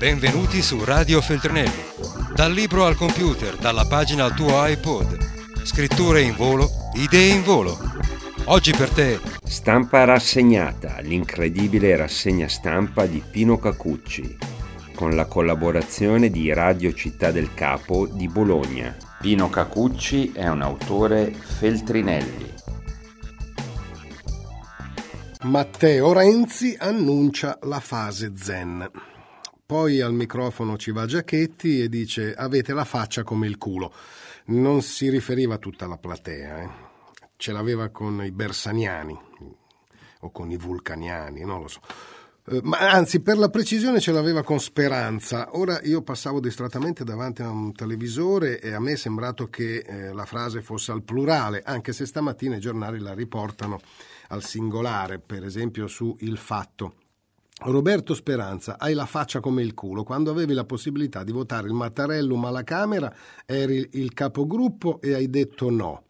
Benvenuti su Radio Feltrinelli. Dal libro al computer, dalla pagina al tuo iPod. Scritture in volo, idee in volo. Oggi per te. Stampa rassegnata, l'incredibile rassegna stampa di Pino Cacucci, con la collaborazione di Radio Città del Capo di Bologna. Pino Cacucci è un autore Feltrinelli. Matteo Renzi annuncia la fase zen. Poi al microfono ci va Giachetti e dice avete la faccia come il culo. Non si riferiva a tutta la platea, eh. ce l'aveva con i bersaniani o con i vulcaniani, non lo so. Eh, ma anzi, per la precisione ce l'aveva con Speranza. Ora io passavo distrattamente davanti a un televisore e a me è sembrato che eh, la frase fosse al plurale, anche se stamattina i giornali la riportano al singolare, per esempio su Il Fatto. Roberto Speranza, hai la faccia come il culo. Quando avevi la possibilità di votare il Mattarellum alla Camera, eri il capogruppo e hai detto no.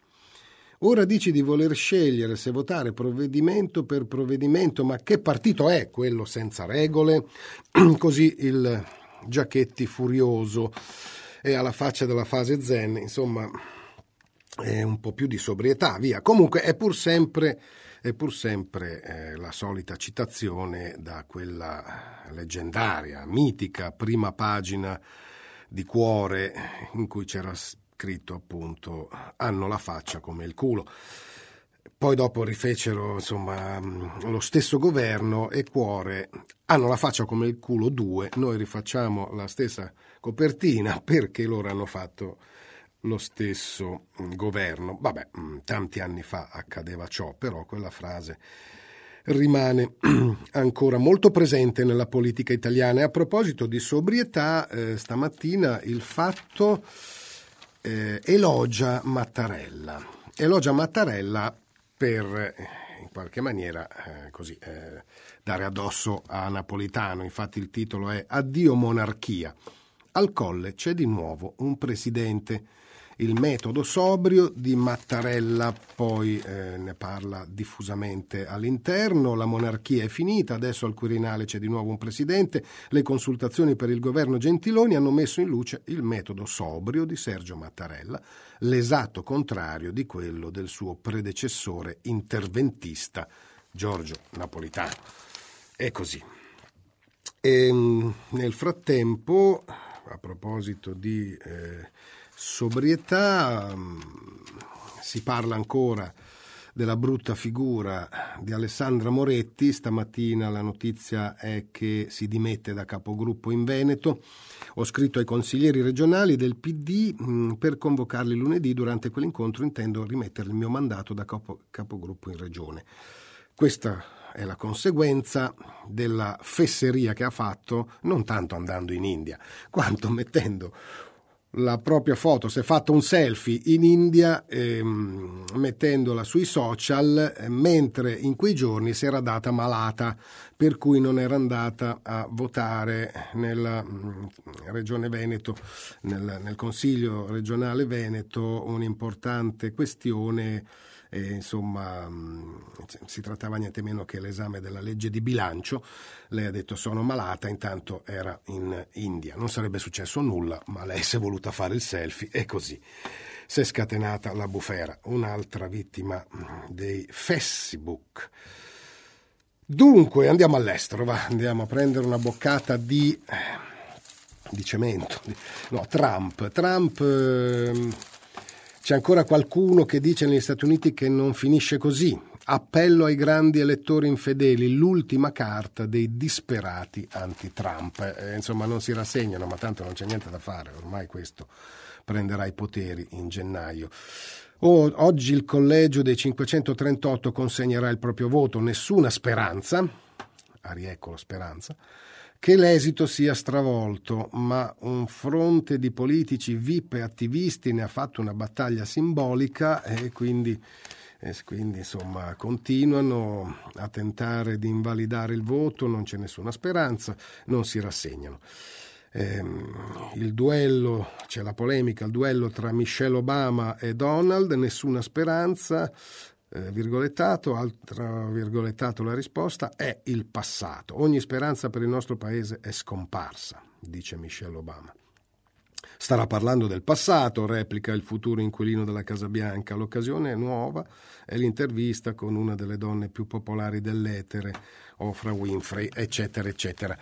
Ora dici di voler scegliere se votare provvedimento per provvedimento, ma che partito è quello senza regole? Così il Giacchetti furioso e alla faccia della fase zen, insomma, è un po' più di sobrietà, via. Comunque è pur sempre è pur sempre eh, la solita citazione da quella leggendaria, mitica prima pagina di cuore in cui c'era scritto appunto hanno la faccia come il culo. Poi dopo rifecero insomma lo stesso governo e cuore hanno la faccia come il culo due, noi rifacciamo la stessa copertina perché loro hanno fatto lo stesso mm, governo. Vabbè, mm, tanti anni fa accadeva ciò, però quella frase rimane ancora molto presente nella politica italiana. E a proposito di sobrietà, eh, stamattina il fatto eh, elogia Mattarella. Elogia Mattarella per eh, in qualche maniera eh, così, eh, dare addosso a Napolitano. Infatti il titolo è Addio monarchia. Al colle c'è di nuovo un presidente il metodo sobrio di Mattarella, poi eh, ne parla diffusamente all'interno, la monarchia è finita, adesso al Quirinale c'è di nuovo un presidente, le consultazioni per il governo Gentiloni hanno messo in luce il metodo sobrio di Sergio Mattarella, l'esatto contrario di quello del suo predecessore interventista Giorgio Napolitano. È così. E, ehm, nel frattempo, a proposito di... Eh, sobrietà, mm, si parla ancora della brutta figura di Alessandra Moretti, stamattina la notizia è che si dimette da capogruppo in Veneto, ho scritto ai consiglieri regionali del PD mm, per convocarli lunedì, durante quell'incontro intendo rimettere il mio mandato da capo, capogruppo in regione. Questa è la conseguenza della fesseria che ha fatto, non tanto andando in India, quanto mettendo la propria foto, si è fatto un selfie in India ehm, mettendola sui social, eh, mentre in quei giorni si era data malata, per cui non era andata a votare nella mm, Regione Veneto, nel, nel Consiglio regionale Veneto, un'importante questione e, insomma mm, si trattava niente meno che l'esame della legge di bilancio. Lei ha detto sono malata, intanto era in India. Non sarebbe successo nulla, ma lei si è voluta fare il selfie e così si è scatenata la bufera, un'altra vittima mm, dei Facebook. Dunque, andiamo all'estero, va, andiamo a prendere una boccata di, di cemento. No, Trump. Trump eh, c'è ancora qualcuno che dice negli Stati Uniti che non finisce così. Appello ai grandi elettori infedeli, l'ultima carta dei disperati anti-Trump. Eh, insomma, non si rassegnano, ma tanto non c'è niente da fare, ormai questo prenderà i poteri in gennaio. Oh, oggi il collegio dei 538 consegnerà il proprio voto, nessuna speranza, Arieccolo speranza, che l'esito sia stravolto, ma un fronte di politici VIP e attivisti ne ha fatto una battaglia simbolica e quindi, e quindi insomma, continuano a tentare di invalidare il voto, non c'è nessuna speranza, non si rassegnano. Eh, il duello, c'è la polemica, il duello tra Michelle Obama e Donald, nessuna speranza, eh, virgolettato, altra virgolettato la risposta, è il passato. Ogni speranza per il nostro paese è scomparsa. dice Michelle Obama. Starà parlando del passato, replica il futuro inquilino della Casa Bianca. L'occasione è nuova, è l'intervista con una delle donne più popolari dell'etere, Oprah Winfrey, eccetera, eccetera.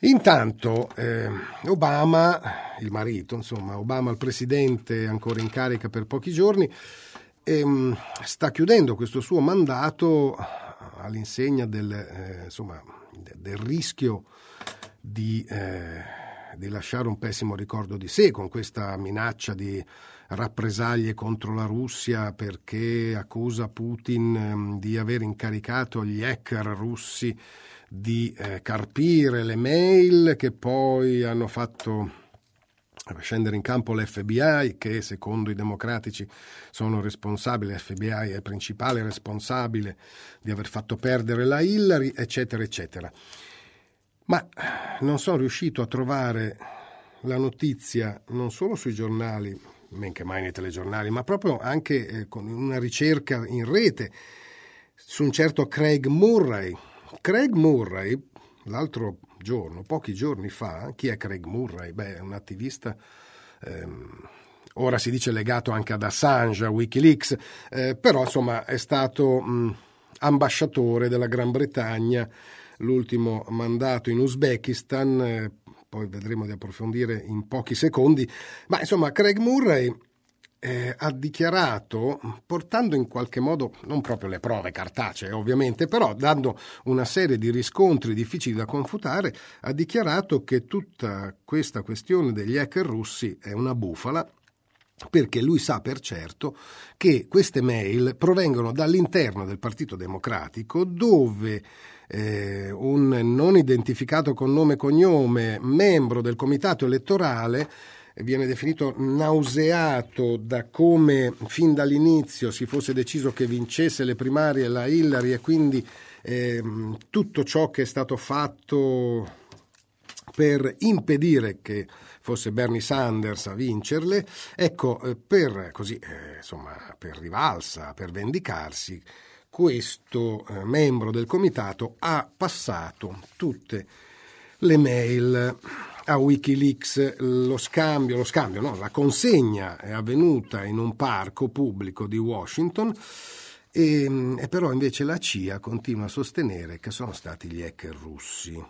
Intanto eh, Obama, il marito, insomma, Obama il presidente ancora in carica per pochi giorni, ehm, sta chiudendo questo suo mandato all'insegna del, eh, insomma, del rischio di, eh, di, lasciare un pessimo ricordo di sé con questa minaccia di rappresaglie contro la Russia perché accusa Putin ehm, di aver incaricato gli hacker russi di eh, carpire le mail che poi hanno fatto scendere in campo l'FBI che secondo i democratici sono responsabili, l'FBI è principale responsabile di aver fatto perdere la Hillary, eccetera, eccetera. Ma non sono riuscito a trovare la notizia non solo sui giornali, men che mai nei telegiornali, ma proprio anche eh, con una ricerca in rete su un certo Craig Murray, Craig Murray, l'altro giorno, pochi giorni fa, chi è Craig Murray? Beh, è un attivista. Ehm, ora si dice legato anche ad Assange, a Wikileaks, eh, però insomma è stato mh, ambasciatore della Gran Bretagna, l'ultimo mandato in Uzbekistan, eh, poi vedremo di approfondire in pochi secondi, ma insomma Craig Murray eh, ha dichiarato, portando in qualche modo, non proprio le prove cartacee ovviamente, però dando una serie di riscontri difficili da confutare, ha dichiarato che tutta questa questione degli hacker russi è una bufala perché lui sa per certo che queste mail provengono dall'interno del Partito Democratico dove eh, un non identificato con nome e cognome membro del comitato elettorale viene definito nauseato da come fin dall'inizio si fosse deciso che vincesse le primarie la Hillary e quindi eh, tutto ciò che è stato fatto per impedire che fosse Bernie Sanders a vincerle, ecco, eh, per, così, eh, insomma, per rivalsa, per vendicarsi, questo eh, membro del comitato ha passato tutte le mail a Wikileaks lo scambio, lo scambio no, la consegna è avvenuta in un parco pubblico di Washington e, e, però invece la CIA continua a sostenere che sono stati gli hacker russi.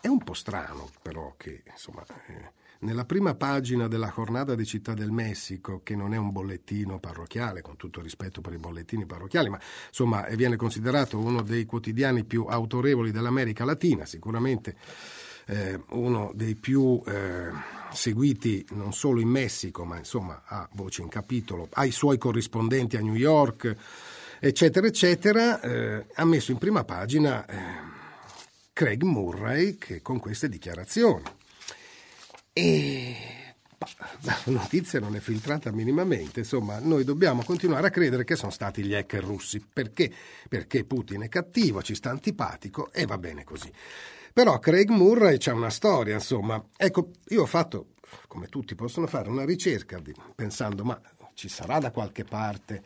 È un po' strano però che insomma, eh, nella prima pagina della Jornada di Città del Messico, che non è un bollettino parrocchiale, con tutto rispetto per i bollettini parrocchiali, ma insomma viene considerato uno dei quotidiani più autorevoli dell'America Latina, sicuramente eh, uno dei più eh, seguiti non solo in Messico, ma insomma ha voce in capitolo, ha i suoi corrispondenti a New York, eccetera, eccetera, eh, ha messo in prima pagina eh, Craig Murray che, con queste dichiarazioni. E la notizia non è filtrata minimamente, insomma, noi dobbiamo continuare a credere che sono stati gli hacker russi. Perché? Perché Putin è cattivo, ci sta antipatico e va bene così. Però Craig Murray c'è una storia, insomma. Ecco, io ho fatto, come tutti possono fare, una ricerca pensando, ma ci sarà da qualche parte.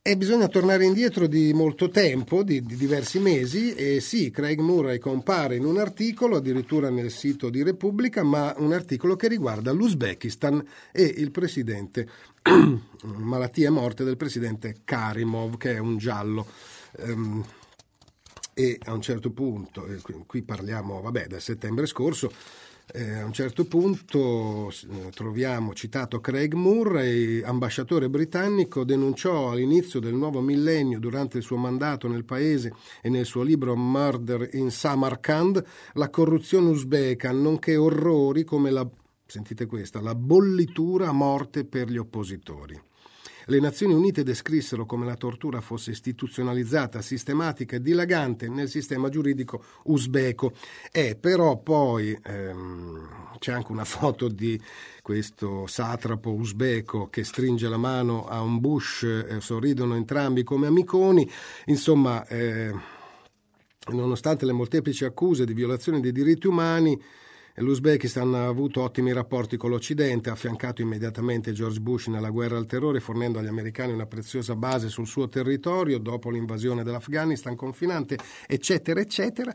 E bisogna tornare indietro di molto tempo, di, di, diversi mesi, e sì, Craig Murray compare in un articolo, addirittura nel sito di Repubblica, ma un articolo che riguarda l'Uzbekistan e il presidente, malattia e morte del presidente Karimov, che è un giallo. Um, e a un certo punto, qui parliamo vabbè, del settembre scorso, eh, a un certo punto eh, troviamo citato Craig Murray, ambasciatore britannico, denunciò all'inizio del nuovo millennio, durante il suo mandato nel paese e nel suo libro Murder in Samarkand, la corruzione uzbeka, nonché orrori come la, sentite questa, la bollitura a morte per gli oppositori. Le Nazioni Unite descrissero come la tortura fosse istituzionalizzata, sistematica e dilagante nel sistema giuridico uzbeko. E però poi ehm, c'è anche una foto di questo satrapo uzbeko che stringe la mano a un Bush, eh, sorridono entrambi come amiconi. Insomma, eh, nonostante le molteplici accuse di violazione dei diritti umani, L'Uzbekistan ha avuto ottimi rapporti con l'Occidente, ha affiancato immediatamente George Bush nella guerra al terrore, fornendo agli americani una preziosa base sul suo territorio dopo l'invasione dell'Afghanistan confinante, eccetera, eccetera.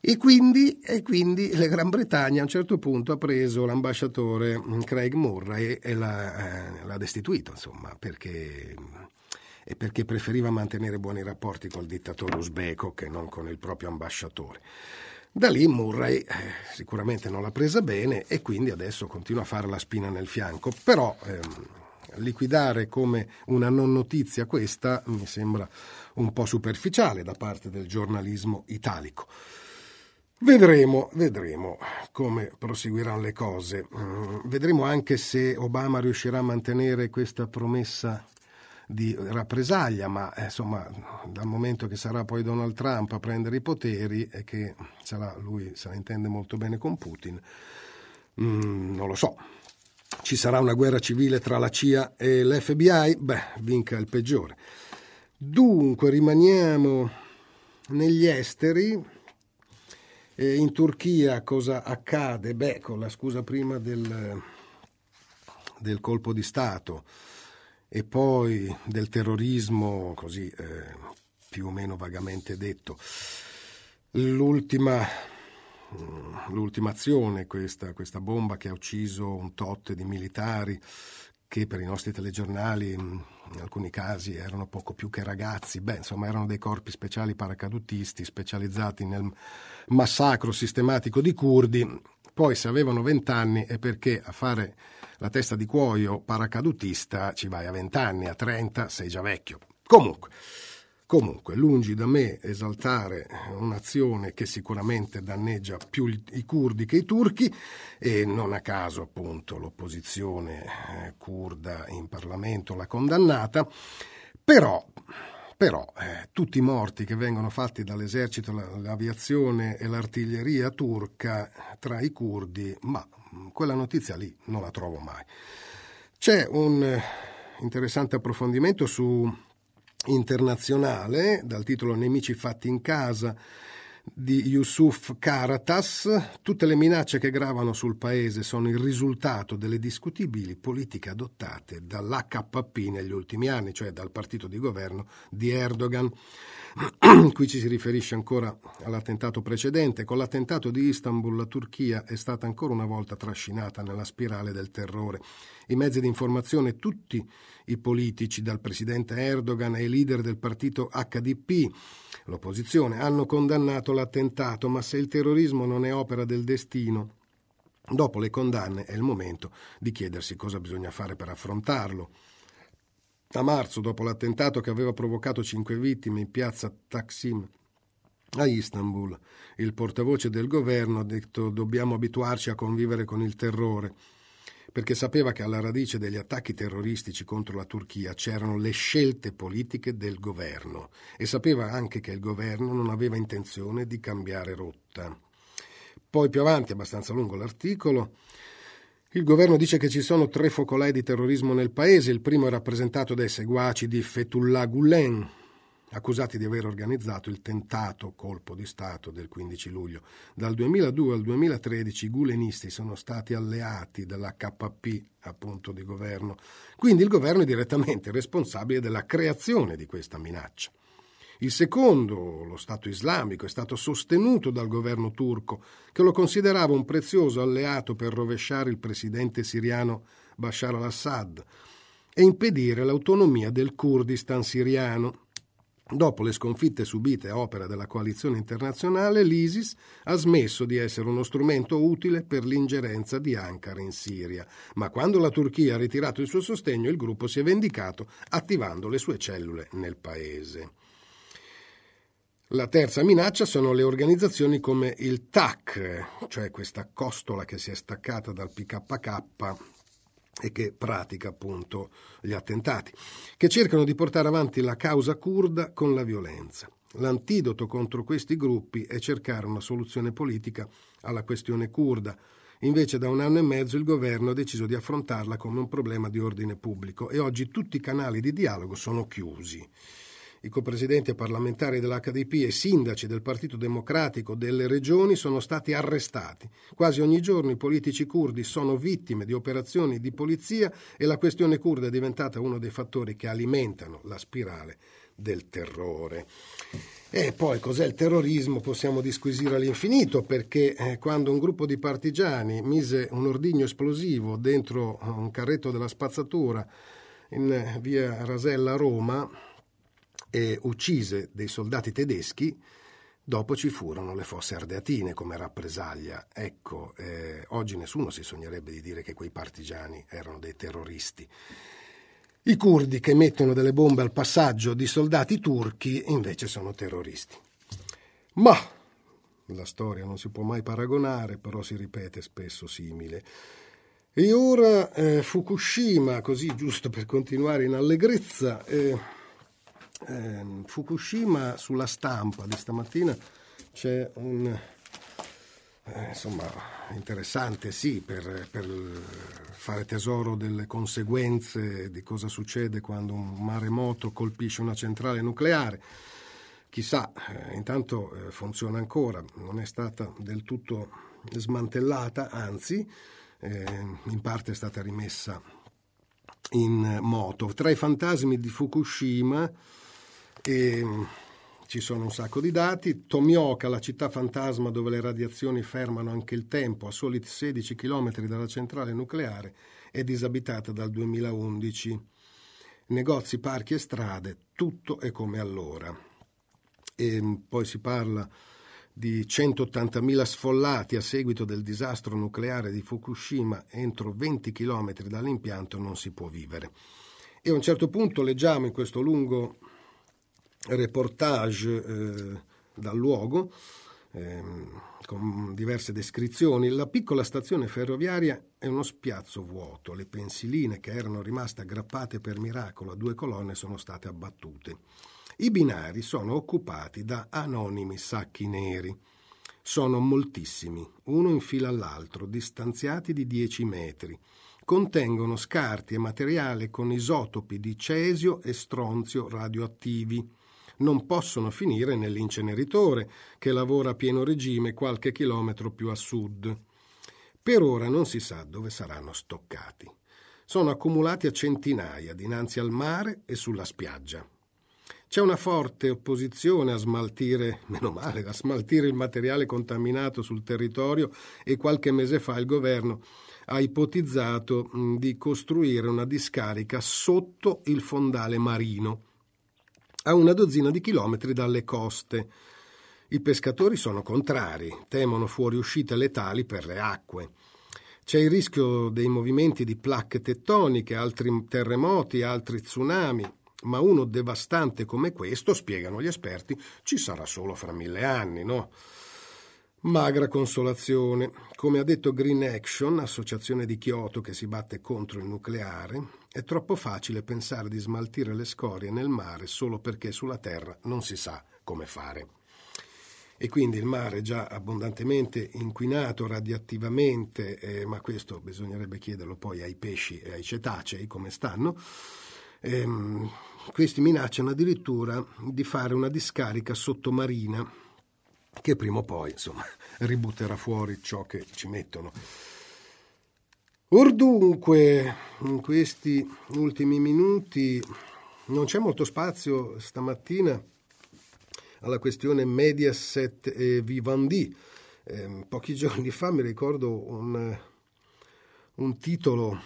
E quindi, e quindi, la Gran Bretagna a un certo punto ha preso l'ambasciatore Craig Murray e l'ha, eh, l'ha destituito, insomma, perché, perché, preferiva mantenere buoni rapporti col dittatore usbeko che non con il proprio ambasciatore. Da lì Murray eh, sicuramente non l'ha presa bene e quindi adesso continua a fare la spina nel fianco, però ehm, liquidare come una non notizia questa mi sembra un po' superficiale da parte del giornalismo italico. Vedremo, vedremo come proseguiranno le cose. Mm, vedremo anche se Obama riuscirà a mantenere questa promessa di rappresaglia, ma eh, insomma, dal momento che sarà poi Donald Trump a prendere i poteri e che sarà, lui se la intende molto bene con Putin, mm, non lo so. Ci sarà una guerra civile tra la CIA e l'FBI? Beh, vinca il peggiore. Dunque, rimaniamo negli esteri. E in Turchia cosa accade? Beh, con la scusa prima del, del colpo di Stato e poi del terrorismo, così eh, più o meno vagamente detto. L'ultima, mm, l'ultima azione, questa, questa bomba che ha ucciso un tot di militari che per i nostri telegiornali mm, in alcuni casi erano poco più che ragazzi, beh, insomma erano dei corpi speciali paracadutisti specializzati nel massacro sistematico di curdi, poi se avevano vent'anni è perché a fare la testa di cuoio paracadutista ci vai a vent'anni, a trenta sei già vecchio. Comunque, Comunque, lungi da me esaltare un'azione che sicuramente danneggia più i curdi che i turchi e non a caso appunto l'opposizione eh, kurda in Parlamento l'ha condannata, però, però eh, tutti i morti che vengono fatti dall'esercito, l'aviazione e l'artiglieria turca tra i curdi, ma quella notizia lì non la trovo mai. C'è un eh, interessante approfondimento su internazionale dal titolo Nemici fatti in casa di Yusuf Karatas, tutte le minacce che gravano sul paese sono il risultato delle discutibili politiche adottate dall'HP negli ultimi anni, cioè dal partito di governo di Erdogan. Qui ci si riferisce ancora all'attentato precedente. Con l'attentato di Istanbul la Turchia è stata ancora una volta trascinata nella spirale del terrore. I mezzi di informazione, tutti i politici, dal presidente Erdogan ai leader del partito HDP, l'opposizione, hanno condannato l'attentato, ma se il terrorismo non è opera del destino, dopo le condanne è il momento di chiedersi cosa bisogna fare per affrontarlo. A marzo, dopo l'attentato che aveva provocato cinque vittime in piazza Taksim a Istanbul, il portavoce del governo ha detto dobbiamo abituarci a convivere con il terrore perché sapeva che alla radice degli attacchi terroristici contro la Turchia c'erano le scelte politiche del governo e sapeva anche che il governo non aveva intenzione di cambiare rotta. Poi più avanti, abbastanza lungo l'articolo, il governo dice che ci sono tre focolai di terrorismo nel paese, il primo è rappresentato dai seguaci di Fethullah Gulen, accusati di aver organizzato il tentato colpo di Stato del 15 luglio. Dal 2002 al 2013 i gulenisti sono stati alleati dell'HP, appunto di governo, quindi il governo è direttamente responsabile della creazione di questa minaccia. Il secondo, lo Stato islamico, è stato sostenuto dal governo turco, che lo considerava un prezioso alleato per rovesciare il presidente siriano Bashar al-Assad e impedire l'autonomia del Kurdistan siriano, Dopo le sconfitte subite a opera della coalizione internazionale, l'ISIS ha smesso di essere uno strumento utile per l'ingerenza di Ankara in Siria, ma quando la Turchia ha ritirato il suo sostegno, il gruppo si è vendicato attivando le sue cellule nel paese. La terza minaccia sono le organizzazioni come il TAC, cioè questa costola che si è staccata dal PKK e che pratica appunto gli attentati, che cercano di portare avanti la causa kurda con la violenza. L'antidoto contro questi gruppi è cercare una soluzione politica alla questione kurda. Invece da un anno e mezzo il governo ha deciso di affrontarla come un problema di ordine pubblico e oggi tutti i canali di dialogo sono chiusi i copresidenti parlamentari dell'HDP e sindaci del Partito Democratico delle regioni sono stati arrestati. Quasi ogni giorno i politici curdi sono vittime di operazioni di polizia e la questione kurda è diventata uno dei fattori che alimentano la spirale del terrore. E poi cos'è il terrorismo? Possiamo disquisire all'infinito perché eh, quando un gruppo di partigiani mise un ordigno esplosivo dentro un carretto della spazzatura in via Rasella a Roma e uccise dei soldati tedeschi, dopo ci furono le fosse ardeatine come rappresaglia. Ecco, eh, oggi nessuno si sognerebbe di dire che quei partigiani erano dei terroristi. I curdi che mettono delle bombe al passaggio di soldati turchi invece sono terroristi. Ma la storia non si può mai paragonare, però si ripete spesso simile. E ora eh, Fukushima, così giusto per continuare in allegrezza, eh, eh, Fukushima sulla stampa di stamattina c'è un eh, insomma, interessante sì per, per, fare tesoro delle conseguenze di cosa succede quando un maremoto colpisce una centrale nucleare. Chissà, eh, intanto eh, funziona ancora, non è stata del tutto smantellata, anzi, eh, in parte è stata rimessa in moto. Tra i fantasmi di Fukushima, eh, ci sono un sacco di dati. Tomioka, la città fantasma dove le radiazioni fermano anche il tempo, a soli 16 km dalla centrale nucleare, è disabitata dal 2011. Negozi, parchi e strade, tutto è come allora. E poi si parla di 180.000 sfollati a seguito del disastro nucleare di Fukushima entro 20 km dall'impianto non si può vivere. E a un certo punto leggiamo in questo lungo reportage eh, dal luogo eh, con diverse descrizioni. La piccola stazione ferroviaria è uno spiazzo vuoto, le pensiline che erano rimaste aggrappate per miracolo a due colonne sono state abbattute. I binari sono occupati da anonimi sacchi neri. Sono moltissimi, uno in fila all'altro, distanziati di 10 metri. Contengono scarti e materiale con isotopi di cesio e stronzio radioattivi non possono finire nell'inceneritore, che lavora a pieno regime qualche chilometro più a sud. Per ora non si sa dove saranno stoccati. Sono accumulati a centinaia dinanzi al mare e sulla spiaggia. C'è una forte opposizione a smaltire, meno male, a smaltire il materiale contaminato sul territorio e qualche mese fa il governo ha ipotizzato di costruire una discarica sotto il fondale marino a una dozzina di chilometri dalle coste. I pescatori sono contrari, temono fuoriuscite letali per le acque. C'è il rischio dei movimenti di placche tettoniche, altri terremoti, altri tsunami, ma uno devastante come questo, spiegano gli esperti, ci sarà solo fra mille anni, no? Magra consolazione. Come ha detto Green Action, associazione di Kyoto che si batte contro il nucleare, è troppo facile pensare di smaltire le scorie nel mare solo perché sulla Terra non si sa come fare. E quindi il mare già abbondantemente inquinato radioattivamente, eh, ma questo bisognerebbe chiederlo poi ai pesci e ai cetacei come stanno. Ehm, questi minacciano addirittura di fare una discarica sottomarina che prima o poi insomma, ributterà fuori ciò che ci mettono. Or dunque, in questi ultimi minuti non c'è molto spazio stamattina alla questione Mediaset e Vivendi. Eh, pochi giorni fa mi ricordo un, un, titolo,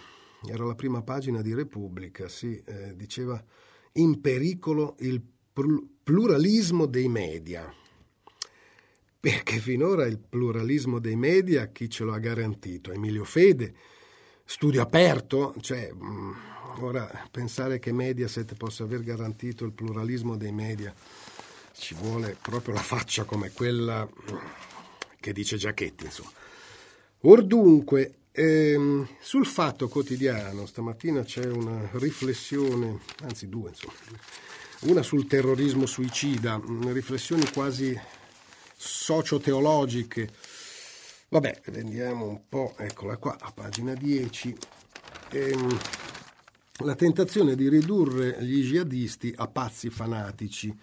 era la prima pagina di Repubblica, sì, eh, diceva In pericolo il pluralismo dei media. Perché finora il pluralismo dei media chi ce lo ha garantito? Emilio Fede, studio aperto, cioè mm, ora pensare che Mediaset possa aver garantito il pluralismo dei media ci vuole proprio la faccia come quella mm, che dice Giachetti, insomma. Or dunque, ehm, sul fatto quotidiano, stamattina c'è una riflessione, anzi due, insomma, una sul terrorismo suicida, mm, riflessioni quasi socioteologiche Vabbè, vediamo un po', eccola qua, a pagina 10. Ehm, la tentazione di ridurre gli jihadisti a pazzi fanatici.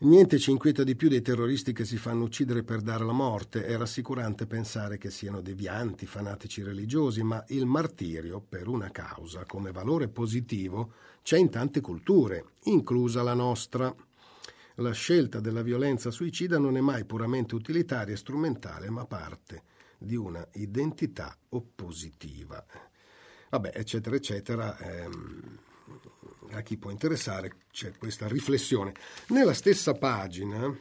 Niente ci inquieta di più dei terroristi che si fanno uccidere per dare la morte. È rassicurante pensare che siano devianti, fanatici religiosi, ma il martirio per una causa come valore positivo c'è in tante culture, inclusa la nostra. La scelta della violenza suicida non è mai puramente utilitaria e strumentale, ma parte di una identità oppositiva. Vabbè, eccetera, eccetera. Ehm, a chi può interessare c'è questa riflessione. Nella stessa pagina,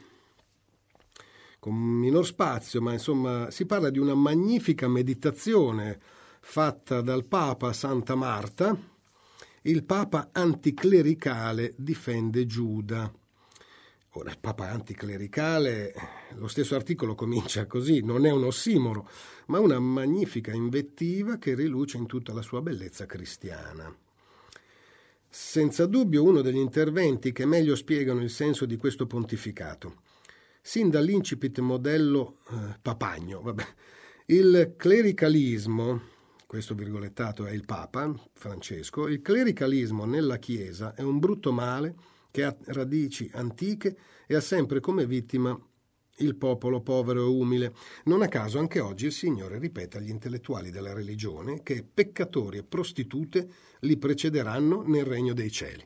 con minor spazio, ma insomma si parla di una magnifica meditazione fatta dal Papa Santa Marta. Il Papa anticlericale difende Giuda. Ora, il Papa anticlericale, lo stesso articolo comincia così, non è un ossimoro, ma una magnifica invettiva che riluce in tutta la sua bellezza cristiana. Senza dubbio uno degli interventi che meglio spiegano il senso di questo pontificato. Sin dall'incipit modello eh, papagno, vabbè. Il clericalismo, questo virgolettato è il Papa Francesco, il clericalismo nella Chiesa è un brutto male che ha radici antiche e ha sempre come vittima il popolo povero e umile. Non a caso anche oggi il Signore ripete agli intellettuali della religione che peccatori e prostitute li precederanno nel regno dei cieli.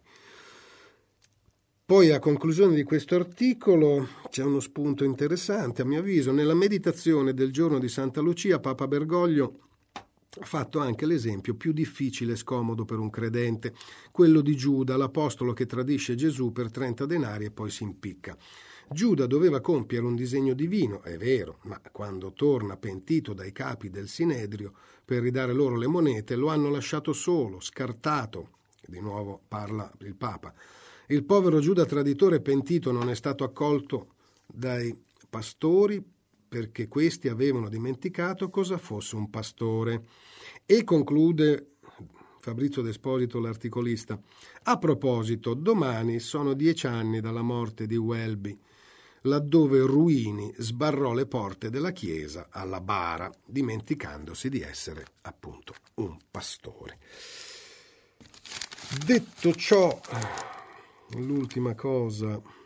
Poi a conclusione di questo articolo c'è uno spunto interessante, a mio avviso, nella meditazione del giorno di Santa Lucia Papa Bergoglio ha fatto anche l'esempio più difficile e scomodo per un credente, quello di Giuda, l'apostolo che tradisce Gesù per 30 denari e poi si impicca. Giuda doveva compiere un disegno divino, è vero, ma quando torna pentito dai capi del Sinedrio per ridare loro le monete, lo hanno lasciato solo, scartato. Di nuovo parla il Papa. Il povero Giuda traditore pentito non è stato accolto dai pastori perché questi avevano dimenticato cosa fosse un pastore. E conclude Fabrizio D'Esposito, l'articolista. A proposito, domani sono dieci anni dalla morte di Welby, laddove Ruini sbarrò le porte della chiesa alla bara, dimenticandosi di essere appunto un pastore. Detto ciò, l'ultima cosa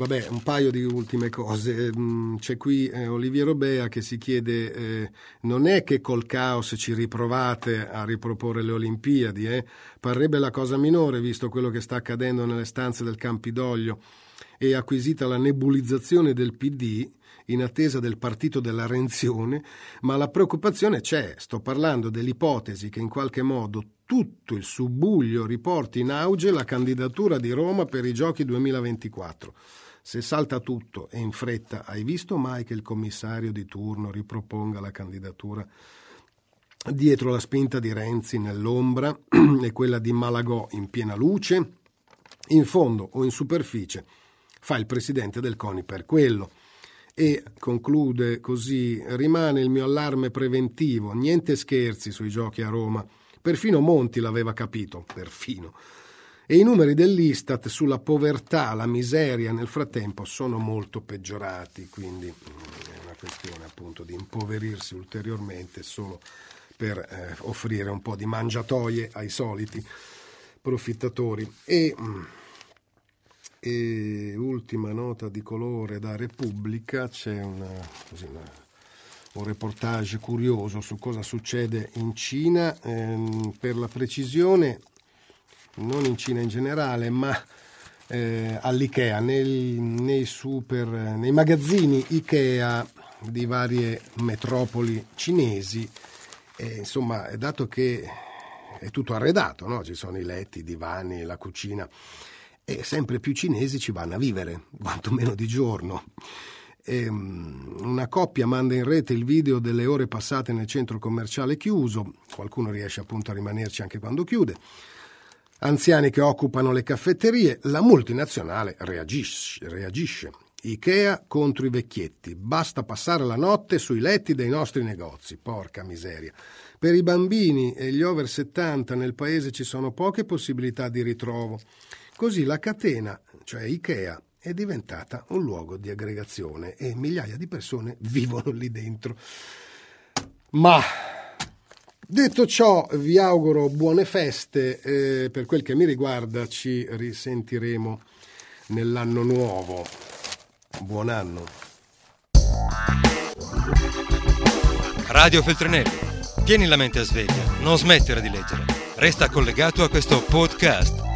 Vabbè, un paio di ultime cose. Mm, c'è qui eh, Oliviero Bea che si chiede: eh, non è che col caos ci riprovate a riproporre le Olimpiadi, eh? Parrebbe la cosa minore visto quello che sta accadendo nelle stanze del Campidoglio e acquisita la nebulizzazione del PD in attesa del partito della renzione, ma la preoccupazione c'è. Sto parlando dell'ipotesi che in qualche modo tutto il subbuglio riporti in auge la candidatura di Roma per i Giochi 2024. Se salta tutto e in fretta, hai visto mai che il commissario di turno riproponga la candidatura dietro la spinta di Renzi nell'ombra e quella di Malagò in piena luce? In fondo o in superficie fa il presidente del CONI per quello. E conclude così: rimane il mio allarme preventivo, niente scherzi sui giochi a Roma. Perfino Monti l'aveva capito, perfino e i numeri dell'Istat sulla povertà, la miseria nel frattempo sono molto peggiorati, quindi mm, è una questione appunto di impoverirsi ulteriormente solo per eh, offrire un po' di mangiatoie ai soliti profittatori. E, mm, e ultima nota di colore da Repubblica, c'è una, così, una, un reportage curioso su cosa succede in Cina. Ehm, per la precisione non in Cina in generale, ma eh, all'IKEA, nei, nei, super, nei magazzini IKEA di varie metropoli cinesi. E, insomma, dato che è tutto arredato, no? ci sono i letti, i divani, la cucina, e sempre più cinesi ci vanno a vivere, quantomeno di giorno. E, um, una coppia manda in rete il video delle ore passate nel centro commerciale chiuso, qualcuno riesce appunto a rimanerci anche quando chiude anziani che occupano le caffetterie, la multinazionale reagisce. reagisce. Ikea contro i vecchietti. Basta passare la notte sui letti dei nostri negozi. Porca miseria. Per i bambini e gli over 70 nel paese ci sono poche possibilità di ritrovo. Così la catena, cioè Ikea, è diventata un luogo di aggregazione e migliaia di persone vivono lì dentro. Ma Detto ciò, vi auguro buone feste. Eh, per quel che mi riguarda, ci risentiremo nell'anno nuovo. Buon anno. Radio Feltrinelli. Tieni la mente sveglia, non smettere di leggere. Resta collegato a questo podcast.